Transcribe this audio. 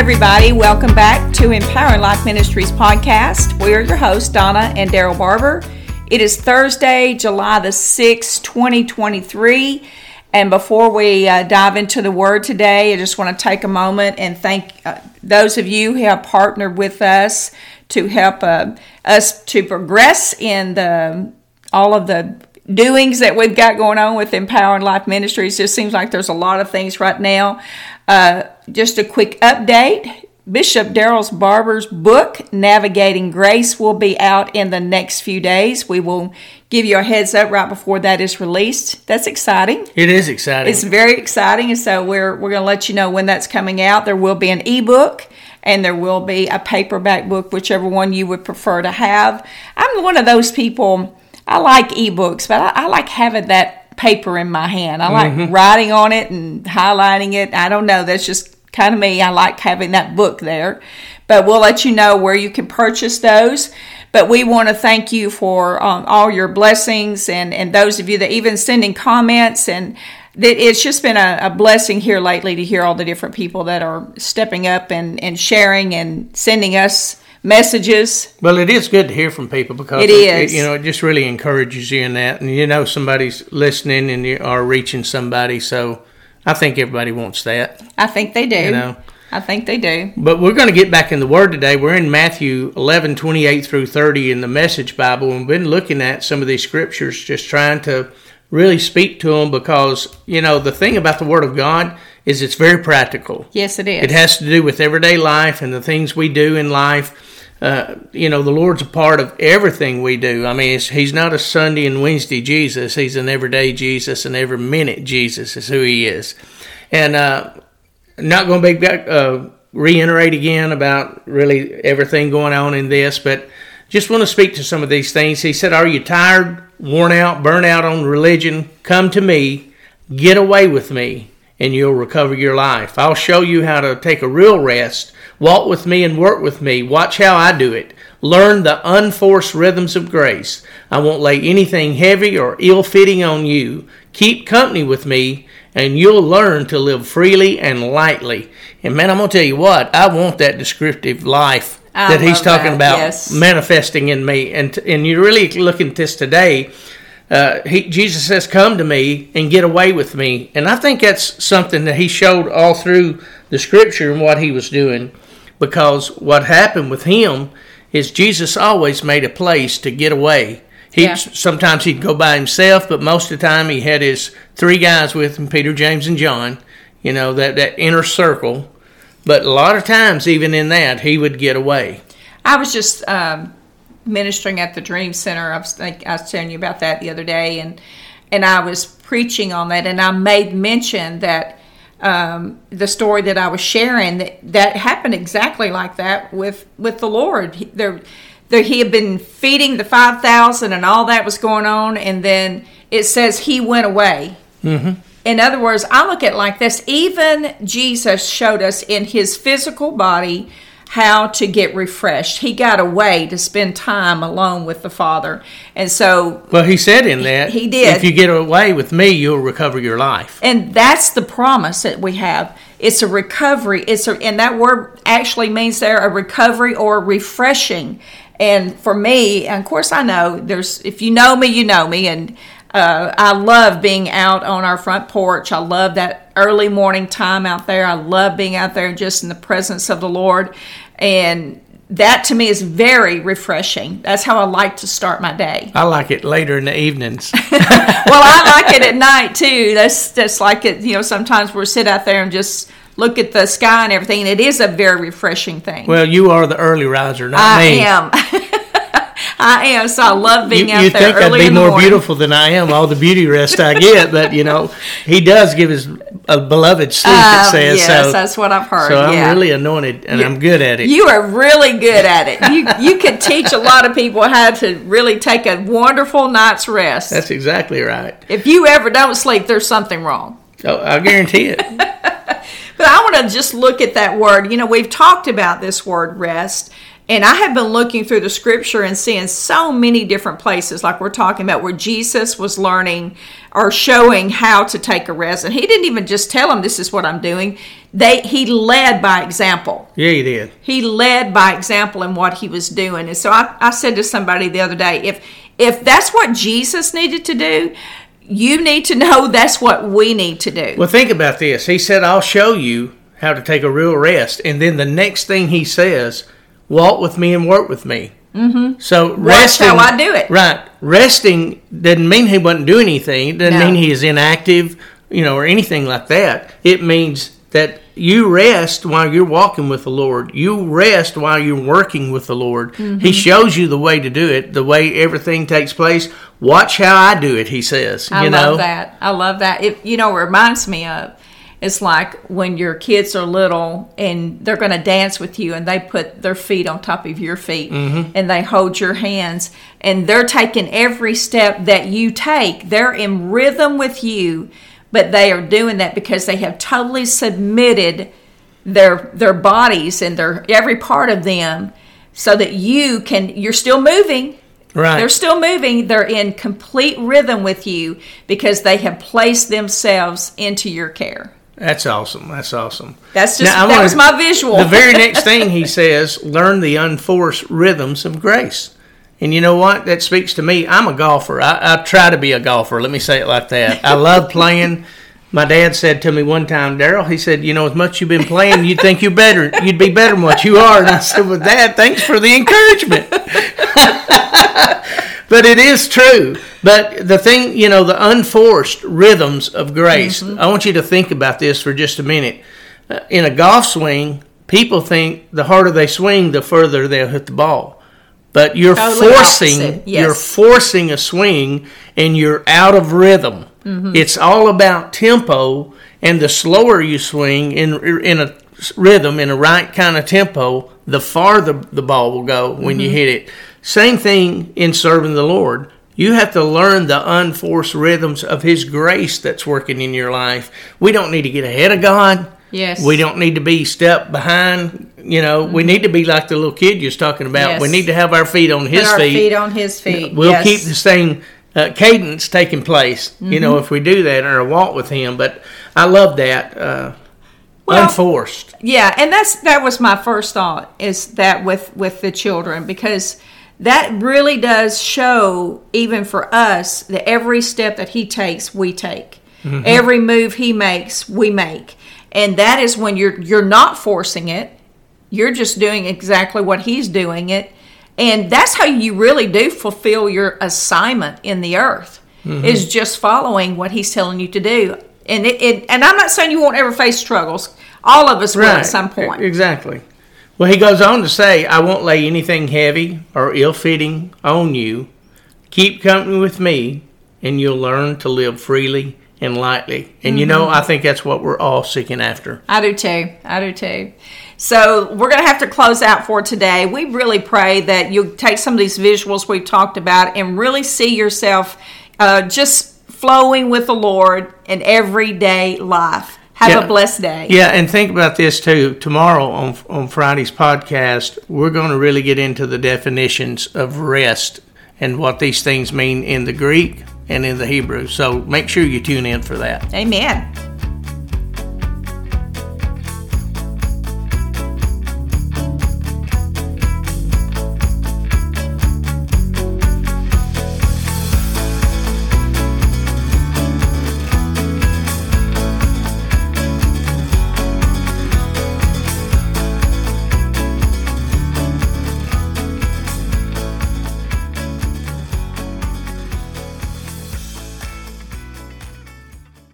everybody. Welcome back to Empowering Life Ministries podcast. We are your hosts, Donna and Daryl Barber. It is Thursday, July the 6th, 2023. And before we uh, dive into the word today, I just want to take a moment and thank uh, those of you who have partnered with us to help uh, us to progress in the all of the doings that we've got going on with Empowering Life Ministries. It seems like there's a lot of things right now. Uh, just a quick update. Bishop Daryl's Barber's book, Navigating Grace, will be out in the next few days. We will give you a heads up right before that is released. That's exciting. It is exciting. It's very exciting, and so we're we're going to let you know when that's coming out. There will be an ebook and there will be a paperback book, whichever one you would prefer to have. I'm one of those people. I like ebooks, but I, I like having that paper in my hand. I like mm-hmm. writing on it and highlighting it. I don't know. That's just kind of me. I like having that book there. But we'll let you know where you can purchase those. But we want to thank you for um, all your blessings and, and those of you that even sending comments and that it's just been a, a, blessing here lately to hear all the different people that are stepping up and, and sharing and sending us messages. Well, it is good to hear from people because it, it is. It, you know, it just really encourages you in that, and you know somebody's listening and you are reaching somebody. So I think everybody wants that. I think they do. You know. I think they do. But we're going to get back in the Word today. We're in Matthew 11, 28 through 30 in the Message Bible. And we've been looking at some of these scriptures, just trying to really speak to them because, you know, the thing about the Word of God is it's very practical. Yes, it is. It has to do with everyday life and the things we do in life. Uh, you know, the Lord's a part of everything we do. I mean, He's not a Sunday and Wednesday Jesus. He's an everyday Jesus and every minute Jesus is who He is. And uh, not going to be uh, reiterate again about really everything going on in this, but just want to speak to some of these things. He said, Are you tired, worn out, burnt out on religion? Come to me, get away with me, and you'll recover your life. I'll show you how to take a real rest. Walk with me and work with me. Watch how I do it. Learn the unforced rhythms of grace. I won't lay anything heavy or ill fitting on you. Keep company with me, and you'll learn to live freely and lightly. And man, I'm going to tell you what, I want that descriptive life I that he's talking that. about yes. manifesting in me. And and you're really looking at this today. Uh, he, Jesus says, "Come to me and get away with me," and I think that's something that he showed all through the Scripture and what he was doing, because what happened with him is Jesus always made a place to get away. He yeah. sometimes he'd go by himself, but most of the time he had his three guys with him: Peter, James, and John. You know that that inner circle but a lot of times, even in that, he would get away. I was just um, ministering at the Dream Center. I was, like, I was telling you about that the other day, and and I was preaching on that, and I made mention that um, the story that I was sharing that, that happened exactly like that with with the Lord. He, there, there, he had been feeding the five thousand, and all that was going on, and then it says he went away. Mm-hmm in other words, I look at it like this even Jesus showed us in his physical body how to get refreshed. He got away to spend time alone with the Father. And so Well, he said in that he did. If you get away with me, you'll recover your life. And that's the promise that we have. It's a recovery. It's a and that word actually means there a recovery or refreshing. And for me, and of course I know there's if you know me, you know me and uh, I love being out on our front porch. I love that early morning time out there. I love being out there just in the presence of the Lord. And that to me is very refreshing. That's how I like to start my day. I like it later in the evenings. well, I like it at night too. That's that's like it. You know, sometimes we'll sit out there and just look at the sky and everything. And it is a very refreshing thing. Well, you are the early riser, not I me. I am. I am. So I love being you, out you there. You think I'd be more beautiful than I am? All the beauty rest I get, but you know, he does give his a beloved sleep. Uh, it says yes, so. that's what I've heard. So I'm yeah. really anointed, and you, I'm good at it. You are really good at it. You you could teach a lot of people how to really take a wonderful night's rest. That's exactly right. If you ever don't sleep, there's something wrong. Oh, I guarantee it. but I want to just look at that word. You know, we've talked about this word rest and I have been looking through the scripture and seeing so many different places, like we're talking about, where Jesus was learning or showing how to take a rest. And he didn't even just tell them this is what I'm doing. They he led by example. Yeah, he did. He led by example in what he was doing. And so I, I said to somebody the other day, if if that's what Jesus needed to do, you need to know that's what we need to do. Well, think about this. He said, I'll show you how to take a real rest. And then the next thing he says, walk with me and work with me. Mm-hmm. So resting, how I do it. Right. Resting doesn't mean he wasn't doing anything. It doesn't No. mean he is inactive, you know, or anything like that. It means that you rest while you're walking with the Lord. You rest while you're working with the Lord. Mm-hmm. He shows you the way to do it, the way everything takes place. Watch how I do it, he says. I you love know? that. I love that. It you know it reminds me of it's like when your kids are little and they're going to dance with you and they put their feet on top of your feet Mm-hmm. and they hold your hands and they're taking every step that you take. They're in rhythm with you, but they are doing that because they have totally submitted their their bodies and their every part of them so that you can you're still moving Right. they're still moving. They're in complete rhythm with you because they have placed themselves into your care. That's awesome. That's awesome. That's just Now, that wanna- was my visual. The very next thing he says, learn the unforced rhythms of grace. And you know what? That speaks to me. I'm a golfer. I, I try to be a golfer. Let me say it like that. I love playing. My dad said to me one time, Daryl, he said, you know, as much you've been playing, you'd think you better, you'd be better than what you are. And I said, well, Dad, thanks for the encouragement. But it is true. But the thing, you know, the unforced rhythms of grace. I want you to think about this for just a minute. Uh, in a golf swing, people think the harder they swing, the further they'll hit the ball. But you're Totally forcing, yes. you're forcing a swing, and you're out of rhythm. Mm-hmm. It's all about tempo, and the slower you swing in in a rhythm, in a right kind of tempo, the farther the ball will go when Mm-hmm. you hit it. Same thing in serving the Lord. You have to learn the unforced rhythms of His grace that's working in your life. We don't need to get ahead of God. Yes. We don't need to be step behind. You know, we need to be like the little kid you was talking about. We need to have our feet on His Put our feet. feet on his feet. We'll Yes. keep the same uh, cadence taking place. You know, Mm-hmm. if we do that or walk with Him. But I love that uh, Well- unforced. Yeah, and that's that was my first thought is that with with the children because that really does show even for us that every step that he takes we take. Mm-hmm. Every move he makes we make. And that is when you're you're not forcing it. You're just doing exactly what he's doing it. And that's how you really do fulfill your assignment in the earth. Mm-hmm. Is just following what he's telling you to do. And it, it and I'm not saying you won't ever face struggles. All of us will at some point. Exactly. Well, he goes on to say, I won't lay anything heavy or ill fitting on you. Keep company with me, and you'll learn to live freely and lightly. And you Mm-hmm. know, I think that's what we're all seeking after. I do too. I do too. So we're going to have to close out for today. We really pray that you take some of these visuals we've talked about and really see yourself uh, just flowing with the Lord in everyday life. Have Yeah. a blessed day. Yeah, and think about this too. Tomorrow on on Friday's podcast, we're going to really get into the definitions of rest and what these things mean in the Greek and in the Hebrew. So make sure you tune in for that. Amen.